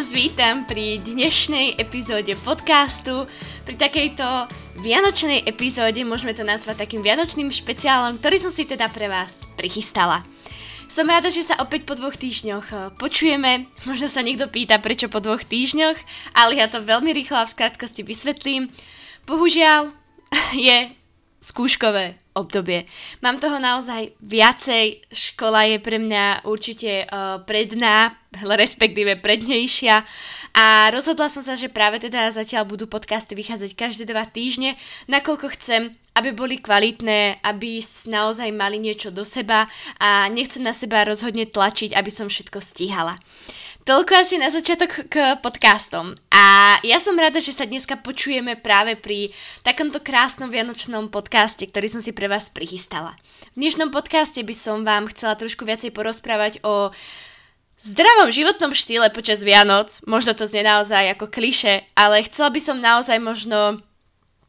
vás vítam pri dnešnej epizóde podcastu, pri takejto vianočnej epizóde, môžeme to nazvať takým vianočným špeciálom, ktorý som si teda pre vás prichystala. Som rada, že sa opäť po dvoch týždňoch eh, počujeme. Možno sa niekto pýta, prečo po dvoch týždňoch, ale ja to veľmi rýchlo a v skrátkosti vysvetlím. Bohužiaľ je skúškové obdobie. Mám toho naozaj viacej, škola je pre mňa určite uh, predná, respektíve prednejšia a rozhodla som sa, že práve teda zatiaľ budú podcasty vychádzať každé dva týždne, nakoľko chcem, aby boli kvalitné, aby naozaj mali niečo do seba a nechcem na seba rozhodne tlačiť, aby som všetko stíhala. Toľko asi na začiatok k podcastom. A ja som rada, že sa dneska počujeme práve pri takomto krásnom vianočnom podcaste, ktorý som si pre vás prichystala. V dnešnom podcaste by som vám chcela trošku viacej porozprávať o zdravom životnom štýle počas Vianoc. Možno to znie naozaj ako kliše, ale chcela by som naozaj možno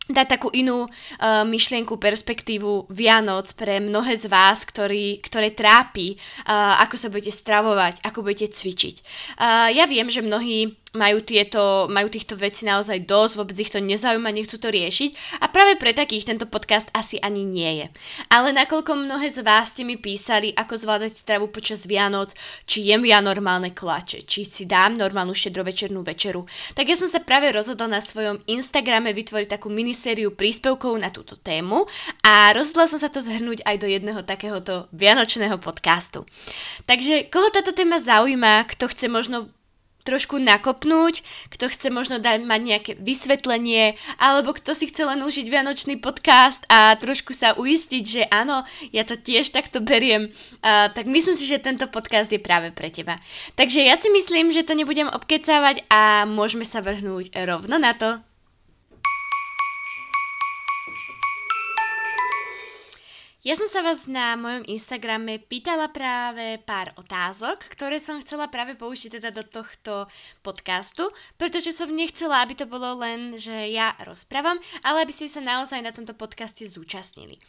dať takú inú uh, myšlienku, perspektívu Vianoc pre mnohé z vás, ktorý, ktoré trápi, uh, ako sa budete stravovať, ako budete cvičiť. Uh, ja viem, že mnohí majú, tieto, majú týchto vecí naozaj dosť, vôbec ich to nezaujíma, nechcú to riešiť a práve pre takých tento podcast asi ani nie je. Ale nakoľko mnohé z vás ste mi písali, ako zvládať stravu počas Vianoc, či jem ja normálne klače, či si dám normálnu štedrovečernú večeru, tak ja som sa práve rozhodla na svojom Instagrame vytvoriť takú minisériu príspevkov na túto tému a rozhodla som sa to zhrnúť aj do jedného takéhoto vianočného podcastu. Takže koho táto téma zaujíma, kto chce možno trošku nakopnúť, kto chce možno dať mať nejaké vysvetlenie, alebo kto si chce len užiť vianočný podcast a trošku sa uistiť, že áno, ja to tiež takto beriem, uh, tak myslím si, že tento podcast je práve pre teba. Takže ja si myslím, že to nebudem obkecávať a môžeme sa vrhnúť rovno na to. Ja som sa vás na mojom Instagrame pýtala práve pár otázok, ktoré som chcela práve použiť teda do tohto podcastu, pretože som nechcela, aby to bolo len, že ja rozprávam, ale aby ste sa naozaj na tomto podcaste zúčastnili.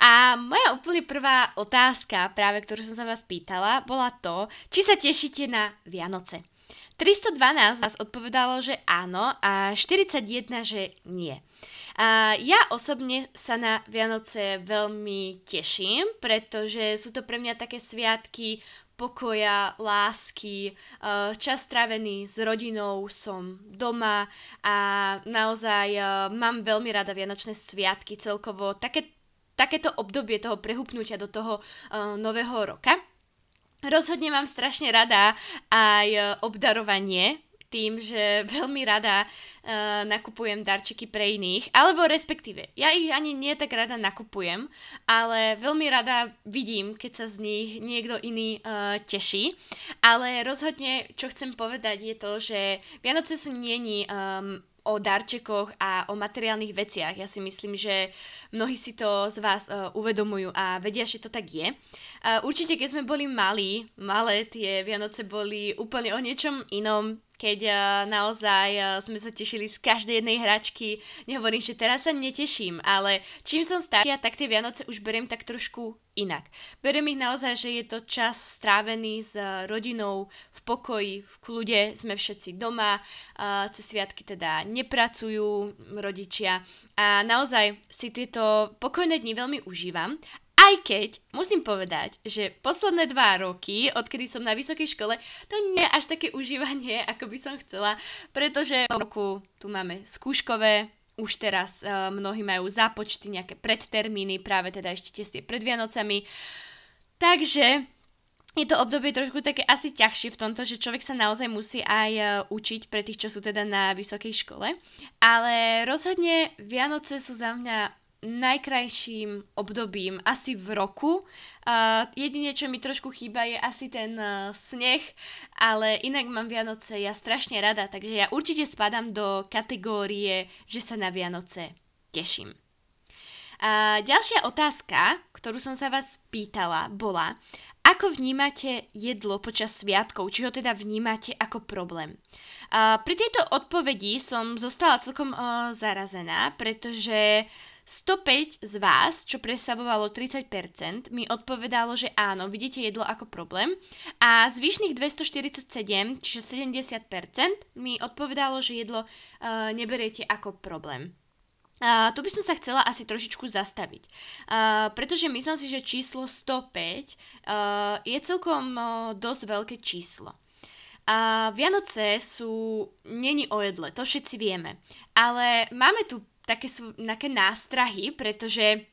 A moja úplne prvá otázka, práve ktorú som sa vás pýtala, bola to, či sa tešíte na Vianoce. 312 vás odpovedalo, že áno a 41, že nie. A ja osobne sa na Vianoce veľmi teším, pretože sú to pre mňa také sviatky pokoja, lásky, čas strávený s rodinou, som doma a naozaj mám veľmi rada Vianočné sviatky, celkovo také, takéto obdobie toho prehupnutia do toho nového roka. Rozhodne mám strašne rada aj obdarovanie, tým, že veľmi rada uh, nakupujem darčeky pre iných, alebo respektíve, ja ich ani nie tak rada nakupujem, ale veľmi rada vidím, keď sa z nich niekto iný uh, teší. Ale rozhodne, čo chcem povedať, je to, že Vianoce sú nieni um, o darčekoch a o materiálnych veciach. Ja si myslím, že mnohí si to z vás uh, uvedomujú a vedia, že to tak je. Uh, určite, keď sme boli malí, malé, tie Vianoce boli úplne o niečom inom keď uh, naozaj uh, sme sa tešili z každej jednej hračky. Nehovorím, že teraz sa neteším, ale čím som staršia, tak tie Vianoce už beriem tak trošku inak. Beriem ich naozaj, že je to čas strávený s uh, rodinou v pokoji, v kľude, sme všetci doma, cez sviatky teda nepracujú rodičia a naozaj si tieto pokojné dni veľmi užívam aj keď musím povedať, že posledné dva roky, odkedy som na vysokej škole, to nie je až také užívanie, ako by som chcela, pretože v roku tu máme skúškové, už teraz uh, mnohí majú započty nejaké predtermíny, práve teda ešte testie pred Vianocami. Takže je to obdobie trošku také asi ťažšie v tomto, že človek sa naozaj musí aj uh, učiť pre tých, čo sú teda na vysokej škole. Ale rozhodne Vianoce sú za mňa najkrajším obdobím asi v roku. Uh, jedine, čo mi trošku chýba, je asi ten uh, sneh, ale inak mám Vianoce ja strašne rada, takže ja určite spadám do kategórie, že sa na Vianoce teším. A ďalšia otázka, ktorú som sa vás pýtala, bola, ako vnímate jedlo počas sviatkov? Či ho teda vnímate ako problém? A pri tejto odpovedi som zostala celkom uh, zarazená, pretože 105 z vás, čo predstavovalo 30%, mi odpovedalo, že áno, vidíte jedlo ako problém a zvyšných 247, čiže 70%, mi odpovedalo, že jedlo uh, neberiete ako problém. Uh, tu by som sa chcela asi trošičku zastaviť, uh, pretože myslím si, že číslo 105 uh, je celkom uh, dosť veľké číslo. A Vianoce sú, není o jedle, to všetci vieme. Ale máme tu také, sú, také nástrahy, pretože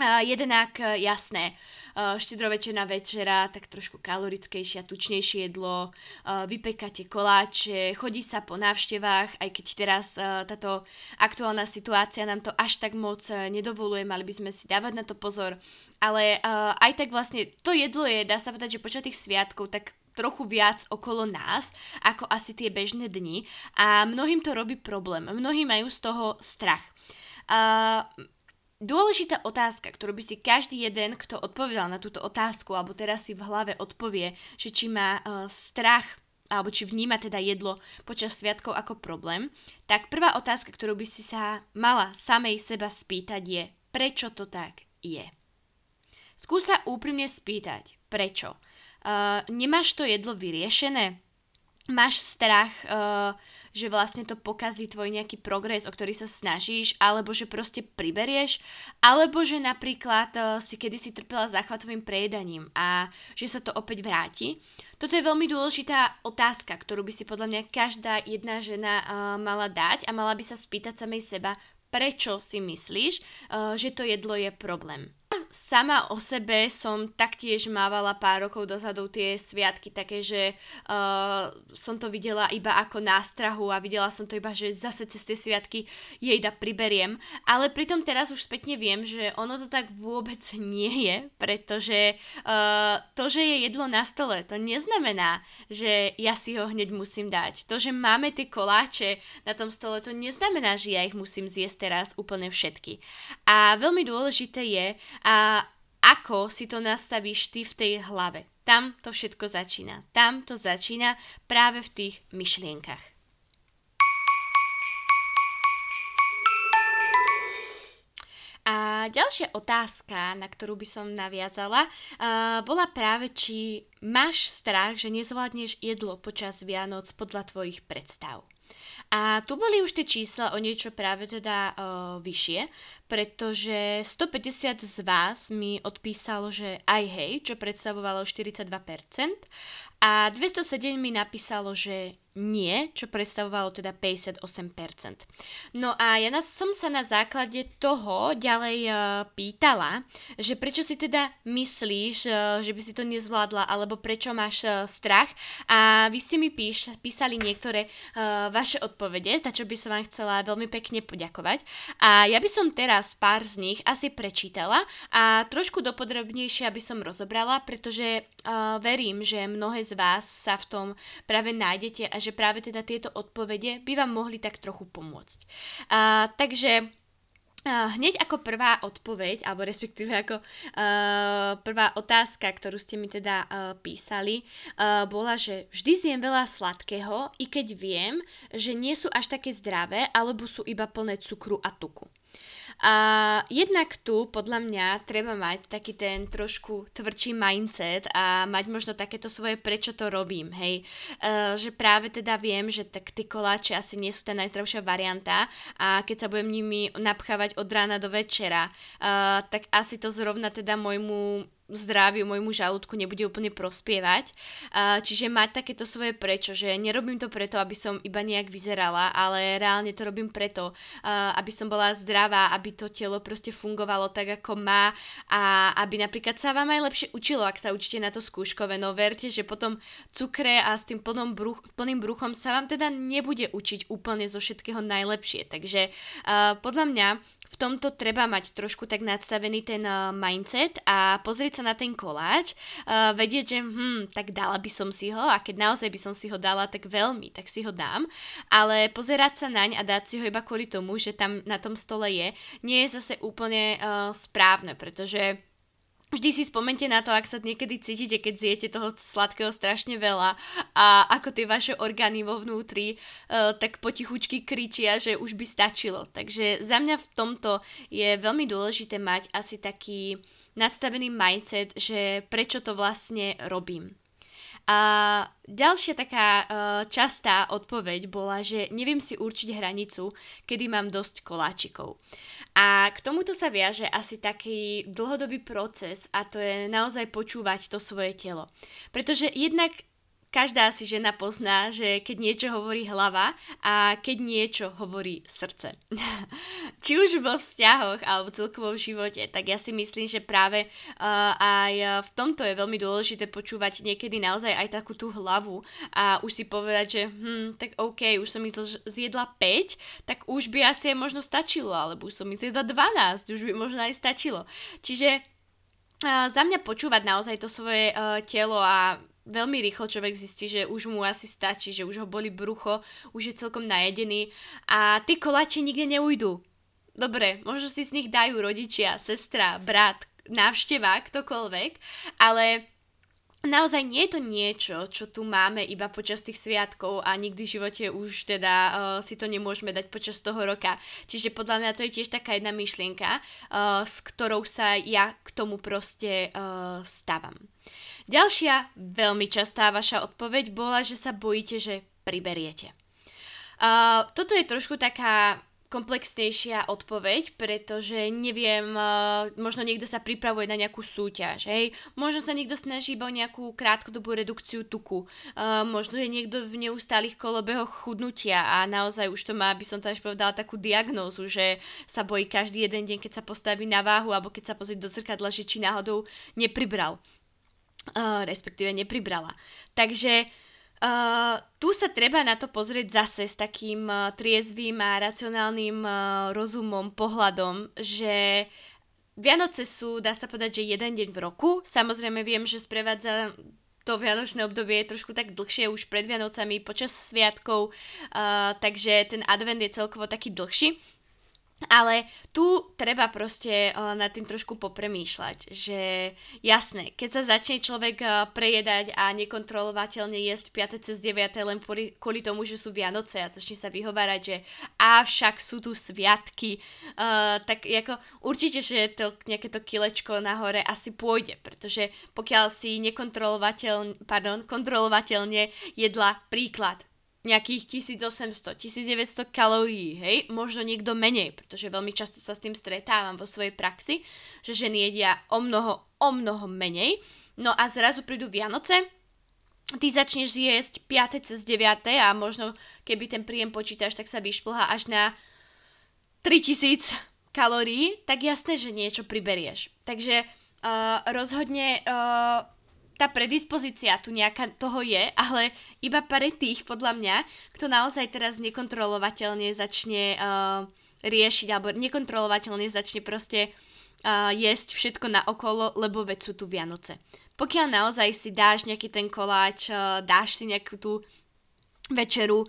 Uh, jednak uh, jasné, uh, štedrovečerná večera, tak trošku kalorickejšie a tučnejšie jedlo, uh, vypekáte koláče, chodí sa po návštevách, aj keď teraz táto aktuálna situácia nám to až tak moc nedovoluje, mali by sme si dávať na to pozor, ale aj tak vlastne to jedlo je, dá sa povedať, že počas tých sviatkov tak trochu viac okolo nás, ako asi tie bežné dni a mnohým to robí problém. Mnohí majú z toho strach. Uh, Dôležitá otázka, ktorú by si každý jeden, kto odpovedal na túto otázku, alebo teraz si v hlave odpovie, že či má uh, strach alebo či vníma teda jedlo počas sviatkov ako problém, tak prvá otázka, ktorú by si sa mala samej seba spýtať je, prečo to tak je. Skús sa úprimne spýtať, prečo. Uh, nemáš to jedlo vyriešené? Máš strach, uh, že vlastne to pokazí tvoj nejaký progres, o ktorý sa snažíš, alebo že proste priberieš, alebo že napríklad uh, si kedysi trpela záchvatovým prejedaním a že sa to opäť vráti. Toto je veľmi dôležitá otázka, ktorú by si podľa mňa každá jedna žena uh, mala dať a mala by sa spýtať samej seba, prečo si myslíš, uh, že to jedlo je problém sama o sebe som taktiež mávala pár rokov dozadu tie sviatky také, že uh, som to videla iba ako nástrahu a videla som to iba, že zase cez tie sviatky jej da priberiem. Ale pritom teraz už spätne viem, že ono to tak vôbec nie je, pretože uh, to, že je jedlo na stole, to neznamená, že ja si ho hneď musím dať. To, že máme tie koláče na tom stole, to neznamená, že ja ich musím zjesť teraz úplne všetky. A veľmi dôležité je, a ako si to nastavíš ty v tej hlave. Tam to všetko začína. Tam to začína práve v tých myšlienkach. A ďalšia otázka, na ktorú by som naviazala, bola práve, či máš strach, že nezvládneš jedlo počas Vianoc podľa tvojich predstav. A tu boli už tie čísla o niečo práve teda uh, vyššie, pretože 150 z vás mi odpísalo, že aj hej, čo predstavovalo 42%, a 207 mi napísalo, že nie, čo predstavovalo teda 58%. No a ja som sa na základe toho ďalej uh, pýtala, že prečo si teda myslíš, uh, že by si to nezvládla, alebo prečo máš uh, strach. A vy ste mi píš, písali niektoré vaše odpovede, za čo by som vám chcela veľmi pekne poďakovať. A ja by som teraz pár z nich asi prečítala a trošku dopodrobnejšie aby som rozobrala, pretože verím, že mnohé z vás sa v tom práve nájdete a že práve teda tieto odpovede by vám mohli tak trochu pomôcť. A, takže hneď ako prvá odpoveď, alebo respektíve ako uh, prvá otázka, ktorú ste mi teda uh, písali, uh, bola, že vždy zjem veľa sladkého, i keď viem, že nie sú až také zdravé, alebo sú iba plné cukru a tuku. A jednak tu podľa mňa treba mať taký ten trošku tvrdší mindset a mať možno takéto svoje prečo to robím, hej. Uh, že práve teda viem, že tak tie koláče asi nie sú tá najzdravšia varianta a keď sa budem nimi napchávať od rána do večera, uh, tak asi to zrovna teda môjmu zdraviu, môjmu žalúdku nebude úplne prospievať. Čiže mať takéto svoje prečo, že nerobím to preto, aby som iba nejak vyzerala, ale reálne to robím preto, aby som bola zdravá, aby to telo proste fungovalo tak, ako má a aby napríklad sa vám aj lepšie učilo, ak sa učíte na to skúškové. No verte, že potom cukre a s tým plným, bruch, plným bruchom sa vám teda nebude učiť úplne zo všetkého najlepšie. Takže podľa mňa v tomto treba mať trošku tak nadstavený ten uh, mindset a pozrieť sa na ten koláč, uh, vedieť, že hm, tak dala by som si ho a keď naozaj by som si ho dala, tak veľmi, tak si ho dám, ale pozerať sa naň a dať si ho iba kvôli tomu, že tam na tom stole je, nie je zase úplne uh, správne, pretože Vždy si spomente na to, ak sa niekedy cítite, keď zjete toho sladkého strašne veľa a ako tie vaše orgány vo vnútri uh, tak potichučky kričia, že už by stačilo. Takže za mňa v tomto je veľmi dôležité mať asi taký nadstavený mindset, že prečo to vlastne robím. A ďalšia taká uh, častá odpoveď bola, že neviem si určiť hranicu, kedy mám dosť koláčikov. A k tomuto sa viaže asi taký dlhodobý proces a to je naozaj počúvať to svoje telo. Pretože jednak Každá si žena pozná, že keď niečo hovorí hlava a keď niečo hovorí srdce. Či už vo vzťahoch alebo celkovo v živote, tak ja si myslím, že práve uh, aj v tomto je veľmi dôležité počúvať niekedy naozaj aj takú tú hlavu a už si povedať, že hm, tak OK, už som zjedla 5, tak už by asi možno stačilo, alebo už som zjedla 12, už by možno aj stačilo. Čiže uh, za mňa počúvať naozaj to svoje uh, telo a veľmi rýchlo človek zistí, že už mu asi stačí, že už ho boli brucho, už je celkom najedený a tie koláče nikde neujdu. Dobre, možno si z nich dajú rodičia, sestra, brat, návšteva, ktokoľvek, ale naozaj nie je to niečo, čo tu máme iba počas tých sviatkov a nikdy v živote už teda uh, si to nemôžeme dať počas toho roka. Čiže podľa mňa to je tiež taká jedna myšlienka, uh, s ktorou sa ja k tomu proste uh, stávam. Ďalšia veľmi častá vaša odpoveď bola, že sa bojíte, že priberiete. Uh, toto je trošku taká komplexnejšia odpoveď, pretože neviem, možno niekto sa pripravuje na nejakú súťaž, hej, možno sa niekto snaží iba o nejakú krátkodobú redukciu tuku, možno je niekto v neustálých kolobehoch chudnutia a naozaj už to má, by som to až povedala, takú diagnózu, že sa bojí každý jeden deň, keď sa postaví na váhu alebo keď sa pozrie do zrkadla, že či náhodou nepribral, uh, respektíve nepribrala. Takže Uh, tu sa treba na to pozrieť zase s takým uh, triezvým a racionálnym uh, rozumom, pohľadom, že Vianoce sú, dá sa povedať, že jeden deň v roku. Samozrejme viem, že sprevádza to vianočné obdobie je trošku tak dlhšie už pred Vianocami, počas sviatkov, uh, takže ten advent je celkovo taký dlhší. Ale tu treba proste uh, nad tým trošku popremýšľať, že jasné, keď sa začne človek uh, prejedať a nekontrolovateľne jesť 5. cez 9. len kvôli, kvôli tomu, že sú Vianoce a začne sa vyhovárať, že avšak sú tu sviatky, uh, tak ako určite, že to nejaké to kilečko nahore asi pôjde, pretože pokiaľ si nekontrolovateľne, pardon, kontrolovateľne jedla príklad nejakých 1800, 1900 kalórií, hej, možno niekto menej, pretože veľmi často sa s tým stretávam vo svojej praxi, že ženy jedia o mnoho, o mnoho menej, no a zrazu prídu Vianoce, ty začneš jesť 5. cez 9. a možno keby ten príjem počítaš, tak sa vyšplhá až na 3000 kalórií, tak jasné, že niečo priberieš. Takže uh, rozhodne uh, tá predispozícia tu nejaká toho je, ale iba pre tých, podľa mňa, kto naozaj teraz nekontrolovateľne začne uh, riešiť, alebo nekontrolovateľne začne proste uh, jesť všetko na okolo, lebo veď sú tu Vianoce. Pokiaľ naozaj si dáš nejaký ten koláč, uh, dáš si nejakú tú večeru,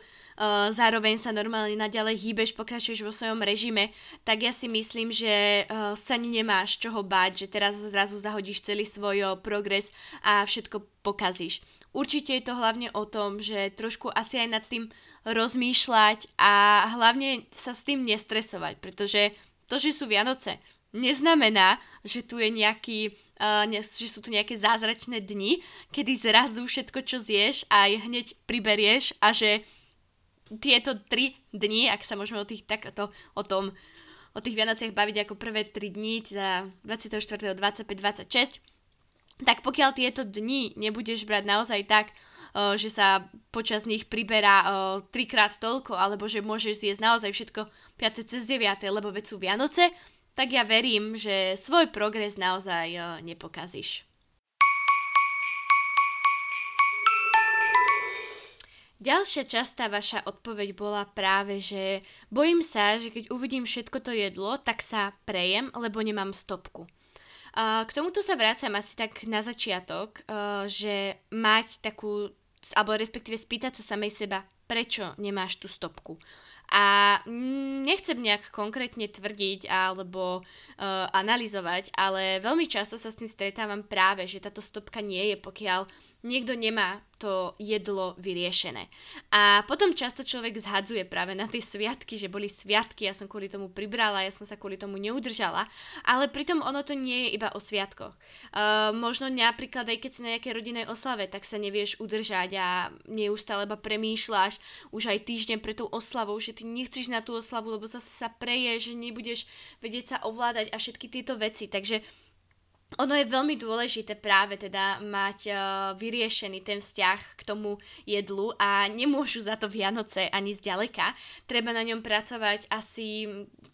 zároveň sa normálne naďalej hýbeš, pokračuješ vo svojom režime, tak ja si myslím, že uh, sa nemáš čoho báť, že teraz zrazu zahodíš celý svoj progres a všetko pokazíš. Určite je to hlavne o tom, že trošku asi aj nad tým rozmýšľať a hlavne sa s tým nestresovať, pretože to, že sú Vianoce, neznamená, že tu je nejaký Uh, že sú tu nejaké zázračné dni, kedy zrazu všetko, čo zješ, aj hneď priberieš a že tieto tri dni, ak sa môžeme o tých takto, o tom, o tých Vianociach baviť ako prvé 3 dní, teda 24., 25, 26, tak pokiaľ tieto dni nebudeš brať naozaj tak, že sa počas nich priberá trikrát toľko, alebo že môžeš zjesť naozaj všetko 5. cez 9. lebo veď sú Vianoce, tak ja verím, že svoj progres naozaj nepokazíš. Ďalšia častá vaša odpoveď bola práve, že bojím sa, že keď uvidím všetko to jedlo, tak sa prejem, lebo nemám stopku. k tomuto sa vrácam asi tak na začiatok, že mať takú, alebo respektíve spýtať sa samej seba, prečo nemáš tú stopku. A nechcem nejak konkrétne tvrdiť alebo uh, analyzovať, ale veľmi často sa s tým stretávam práve, že táto stopka nie je, pokiaľ niekto nemá to jedlo vyriešené. A potom často človek zhadzuje práve na tie sviatky, že boli sviatky, ja som kvôli tomu pribrala, ja som sa kvôli tomu neudržala, ale pritom ono to nie je iba o sviatkoch. Uh, možno napríklad aj keď si na nejakej rodinnej oslave, tak sa nevieš udržať a neustále iba premýšľaš už aj týždeň pre tú oslavou, že ty nechceš na tú oslavu, lebo zase sa preje, že nebudeš vedieť sa ovládať a všetky tieto veci. Takže ono je veľmi dôležité práve teda mať uh, vyriešený ten vzťah k tomu jedlu a nemôžu za to Vianoce ani zďaleka. Treba na ňom pracovať asi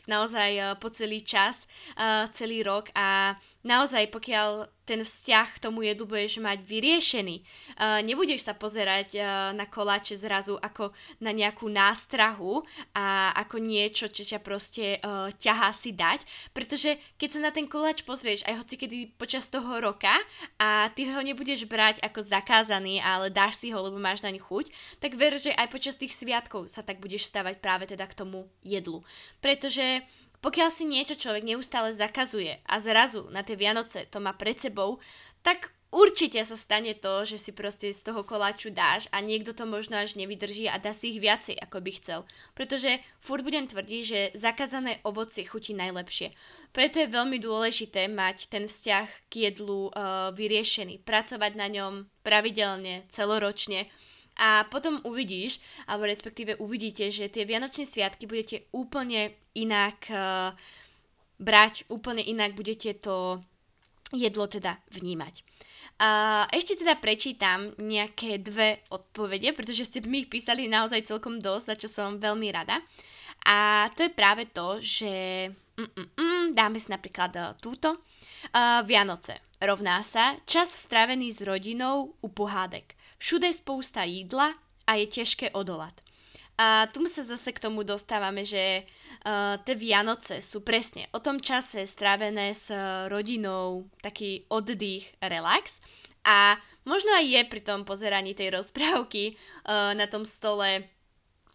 naozaj uh, po celý čas, uh, celý rok a naozaj, pokiaľ ten vzťah k tomu jedlu budeš mať vyriešený, uh, nebudeš sa pozerať uh, na koláče zrazu ako na nejakú nástrahu a ako niečo, čo ťa proste uh, ťahá si dať, pretože keď sa na ten koláč pozrieš aj hoci kedy počas toho roka a ty ho nebudeš brať ako zakázaný, ale dáš si ho, lebo máš naň chuť, tak ver, že aj počas tých sviatkov sa tak budeš stavať práve teda k tomu jedlu. Pretože pokiaľ si niečo človek neustále zakazuje a zrazu na tie Vianoce to má pred sebou, tak určite sa stane to, že si proste z toho koláču dáš a niekto to možno až nevydrží a dá si ich viacej, ako by chcel. Pretože furt budem tvrdiť, že zakázané ovocie chutí najlepšie. Preto je veľmi dôležité mať ten vzťah k jedlu uh, vyriešený, pracovať na ňom pravidelne, celoročne a potom uvidíš, alebo respektíve uvidíte, že tie Vianočné sviatky budete úplne inak uh, brať, úplne inak budete to jedlo teda vnímať. A ešte teda prečítam nejaké dve odpovede, pretože ste mi ich písali naozaj celkom dosť, za čo som veľmi rada. A to je práve to, že mm, mm, mm, dáme si napríklad uh, túto. Uh, Vianoce rovná sa čas strávený s rodinou u pohádek. Všude je spousta jídla a je ťažké odolať. A tu sa zase k tomu dostávame, že uh, tie Vianoce sú presne o tom čase strávené s rodinou, taký oddych, relax. A možno aj je pri tom pozeraní tej rozprávky uh, na tom stole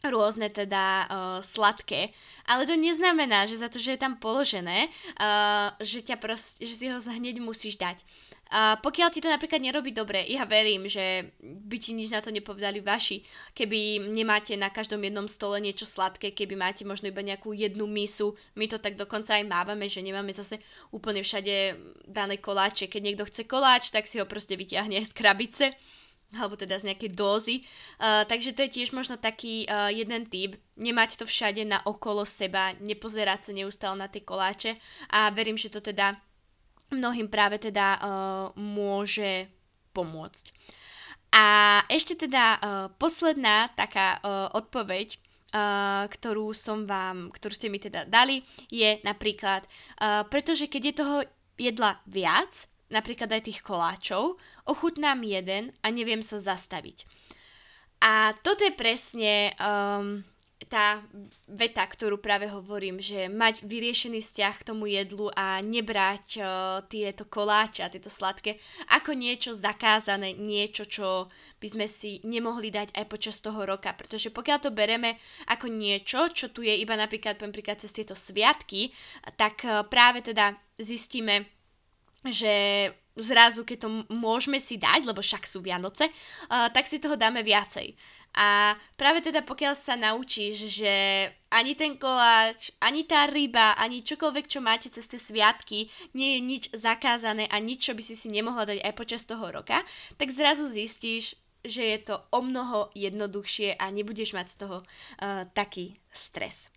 rôzne teda uh, sladké, ale to neznamená, že za to, že je tam položené, uh, že, ťa prost, že si ho hneď musíš dať. A pokiaľ ti to napríklad nerobí dobre, ja verím, že by ti nič na to nepovedali vaši, keby nemáte na každom jednom stole niečo sladké, keby máte možno iba nejakú jednu misu, my to tak dokonca aj mávame, že nemáme zase úplne všade dané koláče. Keď niekto chce koláč, tak si ho proste vyťahne z krabice alebo teda z nejakej dózy. Uh, takže to je tiež možno taký uh, jeden typ, nemať to všade na okolo seba, nepozerať sa neustále na tie koláče a verím, že to teda mnohým práve teda uh, môže pomôcť. A ešte teda uh, posledná taká uh, odpoveď, uh, ktorú som vám, ktorú ste mi teda dali, je napríklad, uh, pretože keď je toho jedla viac, napríklad aj tých koláčov, ochutnám jeden a neviem sa zastaviť. A toto je presne um, tá veta, ktorú práve hovorím, že mať vyriešený vzťah k tomu jedlu a nebrať uh, tieto koláče a tieto sladké ako niečo zakázané, niečo, čo by sme si nemohli dať aj počas toho roka. Pretože pokiaľ to bereme ako niečo, čo tu je iba napríklad, napríklad cez tieto sviatky, tak uh, práve teda zistíme, že zrazu, keď to môžeme si dať, lebo však sú Vianoce, uh, tak si toho dáme viacej. A práve teda pokiaľ sa naučíš, že ani ten koláč, ani tá ryba, ani čokoľvek, čo máte cez tie sviatky, nie je nič zakázané a nič, čo by si si nemohla dať aj počas toho roka, tak zrazu zistíš, že je to o mnoho jednoduchšie a nebudeš mať z toho uh, taký stres.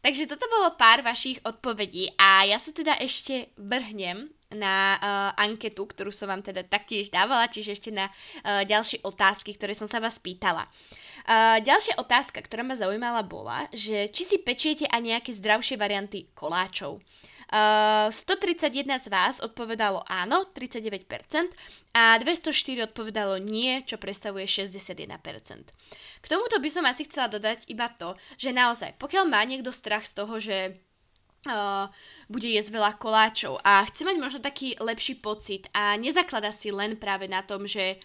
Takže toto bolo pár vašich odpovedí a ja sa teda ešte vrhnem na uh, anketu, ktorú som vám teda taktiež dávala, čiže ešte na uh, ďalšie otázky, ktoré som sa vás pýtala. Uh, ďalšia otázka, ktorá ma zaujímala bola, že či si pečiete aj nejaké zdravšie varianty koláčov. Uh, 131 z vás odpovedalo áno, 39%, a 204 odpovedalo nie, čo predstavuje 61%. K tomuto by som asi chcela dodať iba to, že naozaj, pokiaľ má niekto strach z toho, že bude jesť veľa koláčov. A chce mať možno taký lepší pocit a nezaklada si len práve na tom, že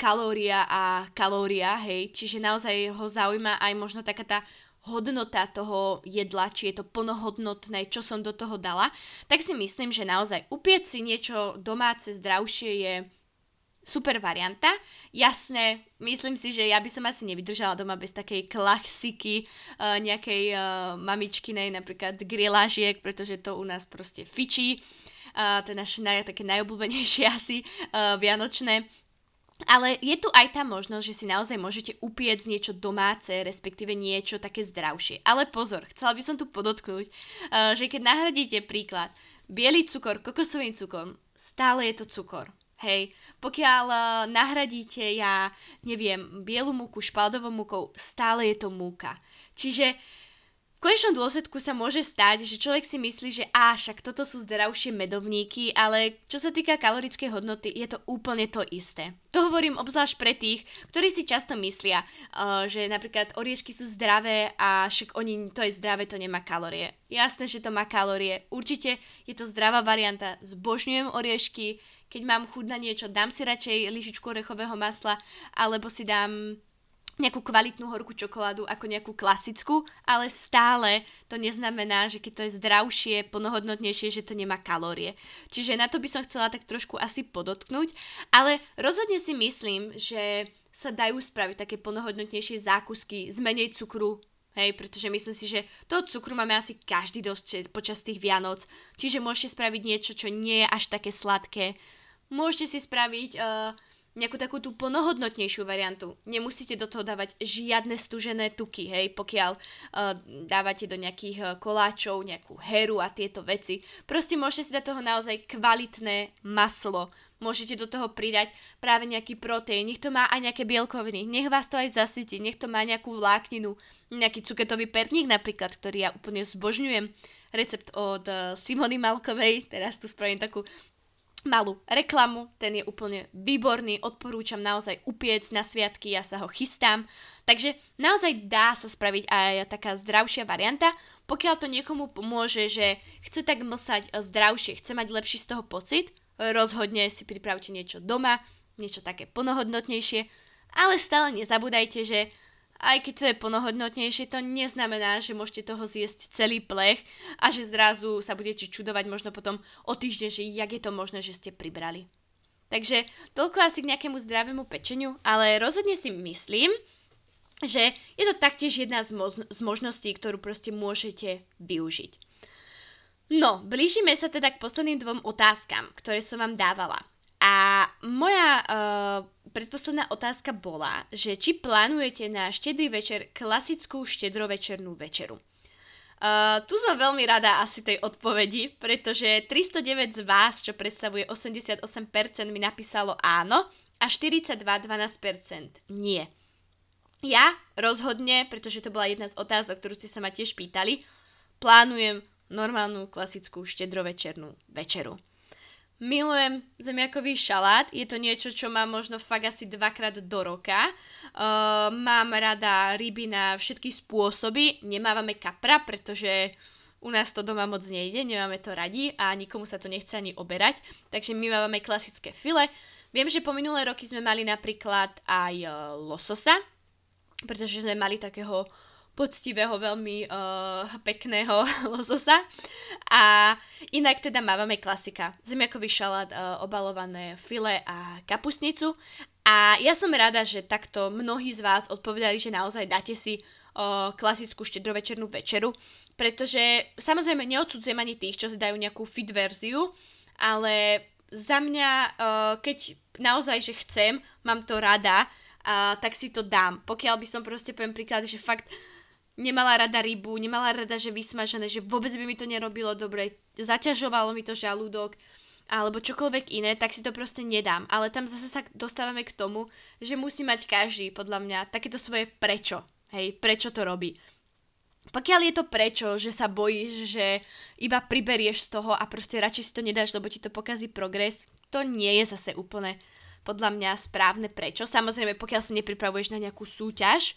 kalória a kalória, hej, čiže naozaj ho zaujíma aj možno taká tá hodnota toho jedla, či je to plnohodnotné, čo som do toho dala, tak si myslím, že naozaj upieť si niečo domáce, zdravšie je super varianta. Jasné, myslím si, že ja by som asi nevydržala doma bez takej klasiky uh, nejakej uh, mamičkinej, napríklad grilážiek, pretože to u nás proste fičí. Uh, to je naše naj, také najobľúbenejšie asi uh, vianočné. Ale je tu aj tá možnosť, že si naozaj môžete upiec niečo domáce, respektíve niečo také zdravšie. Ale pozor, chcela by som tu podotknúť, uh, že keď nahradíte príklad biely cukor kokosovým cukrom, stále je to cukor. Hej, pokiaľ uh, nahradíte, ja neviem, bielu múku špaldovou múkou, stále je to múka. Čiže v konečnom dôsledku sa môže stať, že človek si myslí, že á, však toto sú zdravšie medovníky, ale čo sa týka kalorickej hodnoty, je to úplne to isté. To hovorím obzvlášť pre tých, ktorí si často myslia, uh, že napríklad oriešky sú zdravé a však oni, to je zdravé, to nemá kalórie. Jasné, že to má kalórie. Určite je to zdravá varianta. Zbožňujem oriešky, keď mám chuť na niečo, dám si radšej lyžičku orechového masla, alebo si dám nejakú kvalitnú horkú čokoládu ako nejakú klasickú, ale stále to neznamená, že keď to je zdravšie, plnohodnotnejšie, že to nemá kalórie. Čiže na to by som chcela tak trošku asi podotknúť, ale rozhodne si myslím, že sa dajú spraviť také plnohodnotnejšie zákusky z menej cukru, Hej, pretože myslím si, že toho cukru máme asi každý dosť počas tých Vianoc. Čiže môžete spraviť niečo, čo nie je až také sladké. Môžete si spraviť uh, nejakú takú tú plnohodnotnejšiu variantu. Nemusíte do toho dávať žiadne stužené tuky, hej, pokiaľ uh, dávate do nejakých uh, koláčov nejakú heru a tieto veci. Proste môžete si dať toho naozaj kvalitné maslo. Môžete do toho pridať práve nejaký proteín, nech to má aj nejaké bielkoviny, nech vás to aj zasytí, nech to má nejakú vlákninu, nejaký cuketový perník napríklad, ktorý ja úplne zbožňujem. Recept od Simony Malkovej, teraz tu spravím takú malú reklamu, ten je úplne výborný, odporúčam naozaj upiec na sviatky, ja sa ho chystám. Takže naozaj dá sa spraviť aj taká zdravšia varianta, pokiaľ to niekomu pomôže, že chce tak mlsať zdravšie, chce mať lepší z toho pocit, rozhodne si pripravte niečo doma, niečo také plnohodnotnejšie, ale stále nezabúdajte, že aj keď to je plnohodnotnejšie, to neznamená, že môžete toho zjesť celý plech a že zrazu sa budete čudovať možno potom o týždeň, že jak je to možné, že ste pribrali. Takže toľko asi k nejakému zdravému pečeniu, ale rozhodne si myslím, že je to taktiež jedna z, mo- z možností, ktorú proste môžete využiť. No, blížime sa teda k posledným dvom otázkam, ktoré som vám dávala. A moja uh, predposledná otázka bola, že či plánujete na štedrý večer klasickú štedrovečernú večeru. Uh, tu som veľmi rada asi tej odpovedi, pretože 309 z vás, čo predstavuje 88%, mi napísalo áno a 42 12% nie. Ja rozhodne, pretože to bola jedna z otázok, ktorú ste sa ma tiež pýtali, plánujem normálnu klasickú štedrovečernú večeru. Milujem zemiakový šalát, je to niečo, čo mám možno fakt asi dvakrát do roka. Uh, mám rada ryby na všetky spôsoby, nemávame kapra, pretože u nás to doma moc nejde, nemáme to radi a nikomu sa to nechce ani oberať, takže my máme klasické file. Viem, že po minulé roky sme mali napríklad aj lososa, pretože sme mali takého poctivého, veľmi uh, pekného lososa. A inak teda máme klasika. Zemiakový šalát, uh, obalované file a kapusnicu. A ja som rada, že takto mnohí z vás odpovedali, že naozaj dáte si uh, klasickú štedrovečernú večeru, pretože samozrejme neodsudzujem ani tých, čo si dajú nejakú fit verziu, ale za mňa, uh, keď naozaj, že chcem, mám to rada, uh, tak si to dám. Pokiaľ by som proste poviem príklad, že fakt nemala rada rybu, nemala rada, že vysmažené, že vôbec by mi to nerobilo dobre, zaťažovalo mi to žalúdok alebo čokoľvek iné, tak si to proste nedám. Ale tam zase sa dostávame k tomu, že musí mať každý, podľa mňa, takéto svoje prečo. Hej, prečo to robí. Pokiaľ je to prečo, že sa bojíš, že iba priberieš z toho a proste radšej si to nedáš, lebo ti to pokazí progres, to nie je zase úplne podľa mňa správne prečo. Samozrejme, pokiaľ sa nepripravuješ na nejakú súťaž,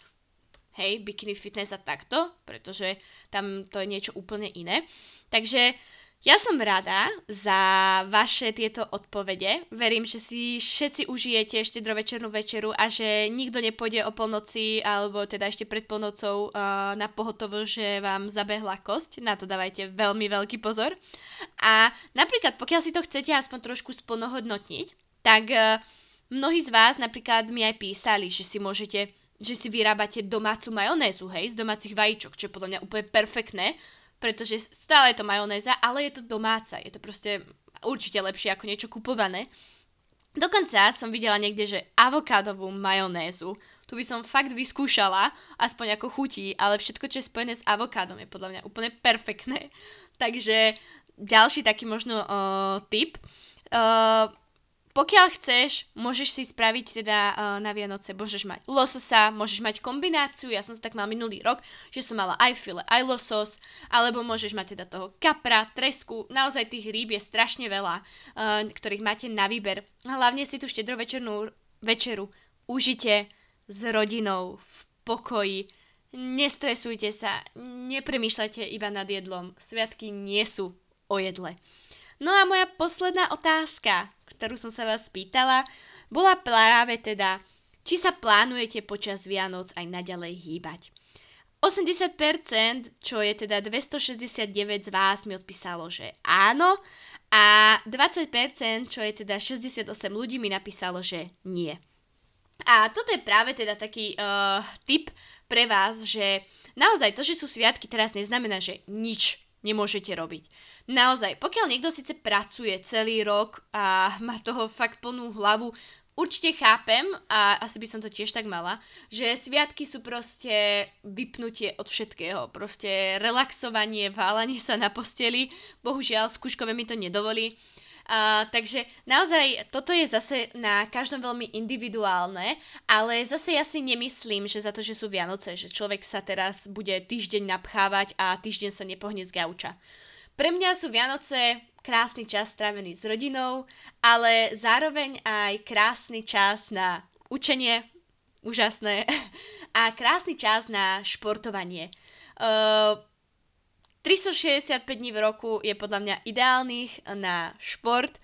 hej, bikini fitness a takto, pretože tam to je niečo úplne iné. Takže Ja som rada za vaše tieto odpovede. Verím, že si všetci užijete štedrovečernú večeru a že nikto nepôjde o polnoci alebo teda ešte pred polnocou uh, na pohotovo, že vám zabehla kosť. Na to dávajte veľmi veľký pozor. A napríklad, pokiaľ si to chcete aspoň trošku splnohodnotniť, tak uh, mnohí z vás napríklad mi aj písali, že si môžete, že si vyrábate domácu majonézu, hej, z domácich vajíčok, čo je podľa mňa úplne perfektné pretože stále je to majonéza, ale je to domáca. Je to proste určite lepšie ako niečo kupované. Dokonca som videla niekde, že avokádovú majonézu, tu by som fakt vyskúšala, aspoň ako chutí, ale všetko, čo je spojené s avokádom je podľa mňa úplne perfektné. Takže ďalší taký možno uh, tip. Uh, pokiaľ chceš, môžeš si spraviť teda uh, na Vianoce, môžeš mať lososa, môžeš mať kombináciu, ja som to tak mal minulý rok, že som mala aj file, aj losos, alebo môžeš mať teda toho kapra, tresku, naozaj tých rýb je strašne veľa, uh, ktorých máte na výber. Hlavne si tú štedrovečernú večeru užite s rodinou v pokoji, nestresujte sa, nepremýšľajte iba nad jedlom, sviatky nie sú o jedle. No a moja posledná otázka, ktorú som sa vás spýtala, bola práve teda, či sa plánujete počas Vianoc aj naďalej hýbať. 80%, čo je teda 269 z vás, mi odpísalo, že áno a 20%, čo je teda 68 ľudí, mi napísalo, že nie. A toto je práve teda taký uh, tip pre vás, že naozaj to, že sú sviatky teraz neznamená, že nič nemôžete robiť. Naozaj, pokiaľ niekto síce pracuje celý rok a má toho fakt plnú hlavu, určite chápem a asi by som to tiež tak mala, že sviatky sú proste vypnutie od všetkého. Proste relaxovanie, válanie sa na posteli. Bohužiaľ, skúškové mi to nedovolí. Uh, takže naozaj toto je zase na každom veľmi individuálne, ale zase ja si nemyslím, že za to, že sú Vianoce, že človek sa teraz bude týždeň napchávať a týždeň sa nepohne z gauča. Pre mňa sú Vianoce krásny čas strávený s rodinou, ale zároveň aj krásny čas na učenie, úžasné, a krásny čas na športovanie. Uh, 365 dní v roku je podľa mňa ideálnych na šport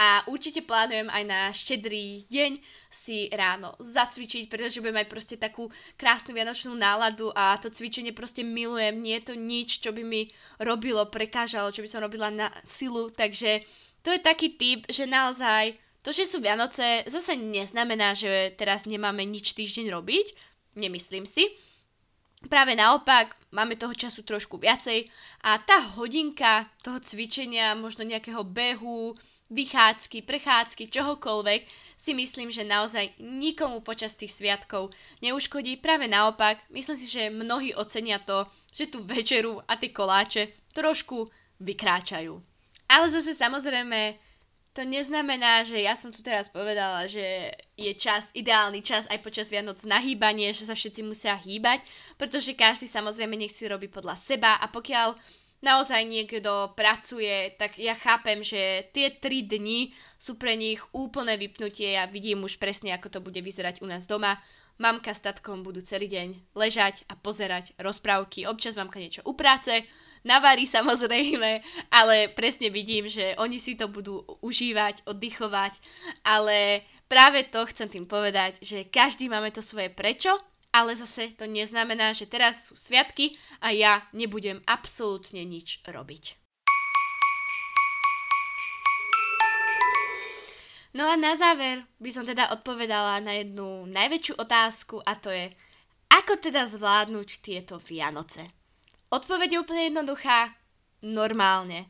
a určite plánujem aj na štedrý deň si ráno zacvičiť, pretože budem mať proste takú krásnu vianočnú náladu a to cvičenie proste milujem. Nie je to nič, čo by mi robilo, prekážalo, čo by som robila na silu, takže to je taký typ, že naozaj to, že sú Vianoce, zase neznamená, že teraz nemáme nič týždeň robiť, nemyslím si, Práve naopak, máme toho času trošku viacej. A tá hodinka toho cvičenia, možno nejakého behu, vychádzky, prechádzky, čohokoľvek, si myslím, že naozaj nikomu počas tých sviatkov neuškodí. Práve naopak, myslím si, že mnohí ocenia to, že tú večeru a tie koláče trošku vykráčajú. Ale zase samozrejme to neznamená, že ja som tu teraz povedala, že je čas, ideálny čas aj počas Vianoc na hýbanie, že sa všetci musia hýbať, pretože každý samozrejme nech si robí podľa seba a pokiaľ naozaj niekto pracuje, tak ja chápem, že tie 3 dni sú pre nich úplné vypnutie. Ja vidím už presne, ako to bude vyzerať u nás doma. Mamka s tatkom budú celý deň ležať a pozerať rozprávky. Občas mamka niečo upráce, navarí samozrejme, ale presne vidím, že oni si to budú užívať, oddychovať, ale práve to chcem tým povedať, že každý máme to svoje prečo, ale zase to neznamená, že teraz sú sviatky a ja nebudem absolútne nič robiť. No a na záver by som teda odpovedala na jednu najväčšiu otázku a to je, ako teda zvládnuť tieto Vianoce? Odpoveď je úplne jednoduchá. Normálne.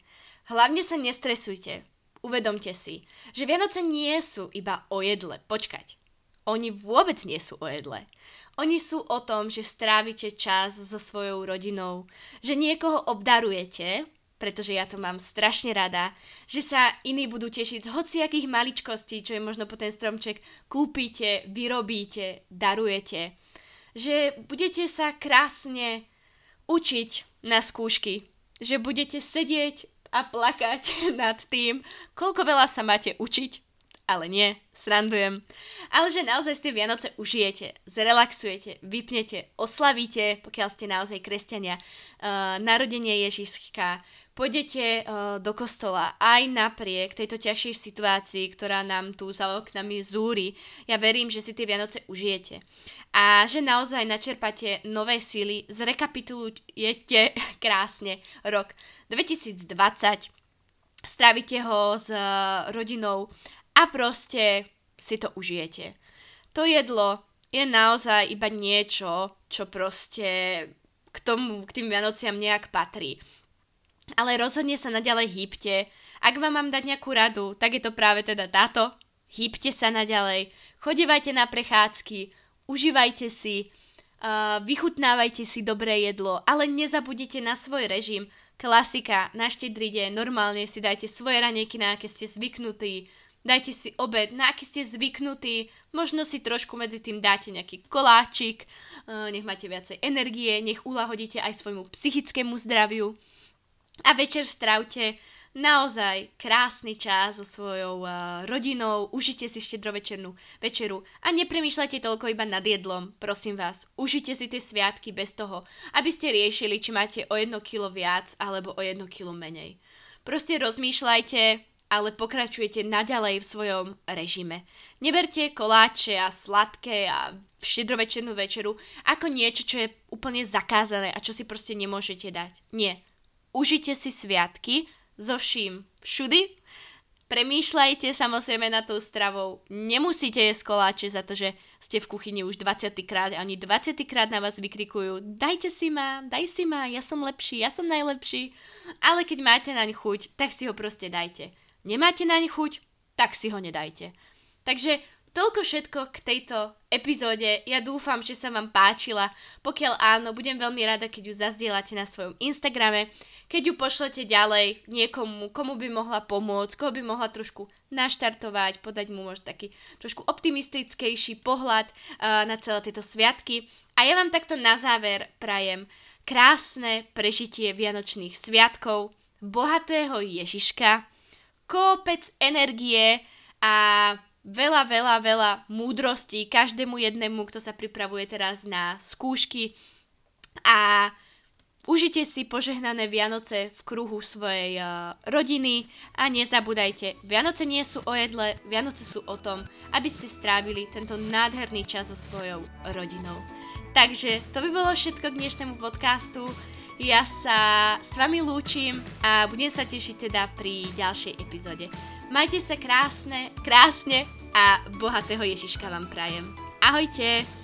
Hlavne sa nestresujte. Uvedomte si, že Vianoce nie sú iba o jedle. Počkať. Oni vôbec nie sú o jedle. Oni sú o tom, že strávite čas so svojou rodinou, že niekoho obdarujete, pretože ja to mám strašne rada, že sa iní budú tešiť z hociakých maličkostí, čo je možno po ten stromček kúpite, vyrobíte, darujete. Že budete sa krásne učiť na skúšky. Že budete sedieť a plakať nad tým, koľko veľa sa máte učiť ale nie, srandujem. Ale že naozaj ste Vianoce užijete, zrelaxujete, vypnete, oslavíte, pokiaľ ste naozaj kresťania, uh, narodenie Ježiška, pôjdete uh, do kostola aj napriek tejto ťažšej situácii, ktorá nám tu za oknami zúri. Ja verím, že si tie Vianoce užijete. A že naozaj načerpate nové síly, zrekapitulujete krásne rok 2020, strávite ho s uh, rodinou a proste si to užijete. To jedlo je naozaj iba niečo, čo proste k tomu, k tým Vianociam nejak patrí. Ale rozhodne sa naďalej hýbte. Ak vám mám dať nejakú radu, tak je to práve teda táto. Hýbte sa naďalej, chodevajte na prechádzky, užívajte si, vychutnávajte si dobré jedlo, ale nezabudite na svoj režim. Klasika, na štedrý deň, normálne si dajte svoje ranejky, na aké ste zvyknutí, dajte si obed, na aký ste zvyknutí, možno si trošku medzi tým dáte nejaký koláčik, nech máte viacej energie, nech ulahodíte aj svojmu psychickému zdraviu a večer strávte naozaj krásny čas so svojou uh, rodinou, užite si štedrovečernú večeru a nepremýšľajte toľko iba nad jedlom, prosím vás. Užite si tie sviatky bez toho, aby ste riešili, či máte o jedno kilo viac alebo o jedno kilo menej. Proste rozmýšľajte, ale pokračujete naďalej v svojom režime. Neberte koláče a sladké a štedrovečernú večeru ako niečo, čo je úplne zakázané a čo si proste nemôžete dať. Nie. Užite si sviatky so vším všudy. Premýšľajte samozrejme na tou stravou. Nemusíte jesť koláče za to, že ste v kuchyni už 20 krát a oni 20 krát na vás vykrikujú dajte si ma, daj si ma, ja som lepší, ja som najlepší. Ale keď máte naň chuť, tak si ho proste dajte nemáte naň chuť, tak si ho nedajte. Takže toľko všetko k tejto epizóde. Ja dúfam, že sa vám páčila. Pokiaľ áno, budem veľmi rada, keď ju zazdielate na svojom Instagrame, keď ju pošlete ďalej niekomu, komu by mohla pomôcť, koho by mohla trošku naštartovať, podať mu možno taký trošku optimistickejší pohľad uh, na celé tieto sviatky. A ja vám takto na záver prajem krásne prežitie Vianočných sviatkov, bohatého Ježiška, kopec energie a veľa, veľa, veľa múdrosti každému jednému, kto sa pripravuje teraz na skúšky a užite si požehnané Vianoce v kruhu svojej uh, rodiny a nezabúdajte, Vianoce nie sú o jedle, Vianoce sú o tom, aby ste strávili tento nádherný čas so svojou rodinou. Takže to by bolo všetko k dnešnému podcastu. Ja sa s vami lúčim a budem sa tešiť teda pri ďalšej epizóde. Majte sa krásne, krásne a bohatého Ježiška vám prajem. Ahojte!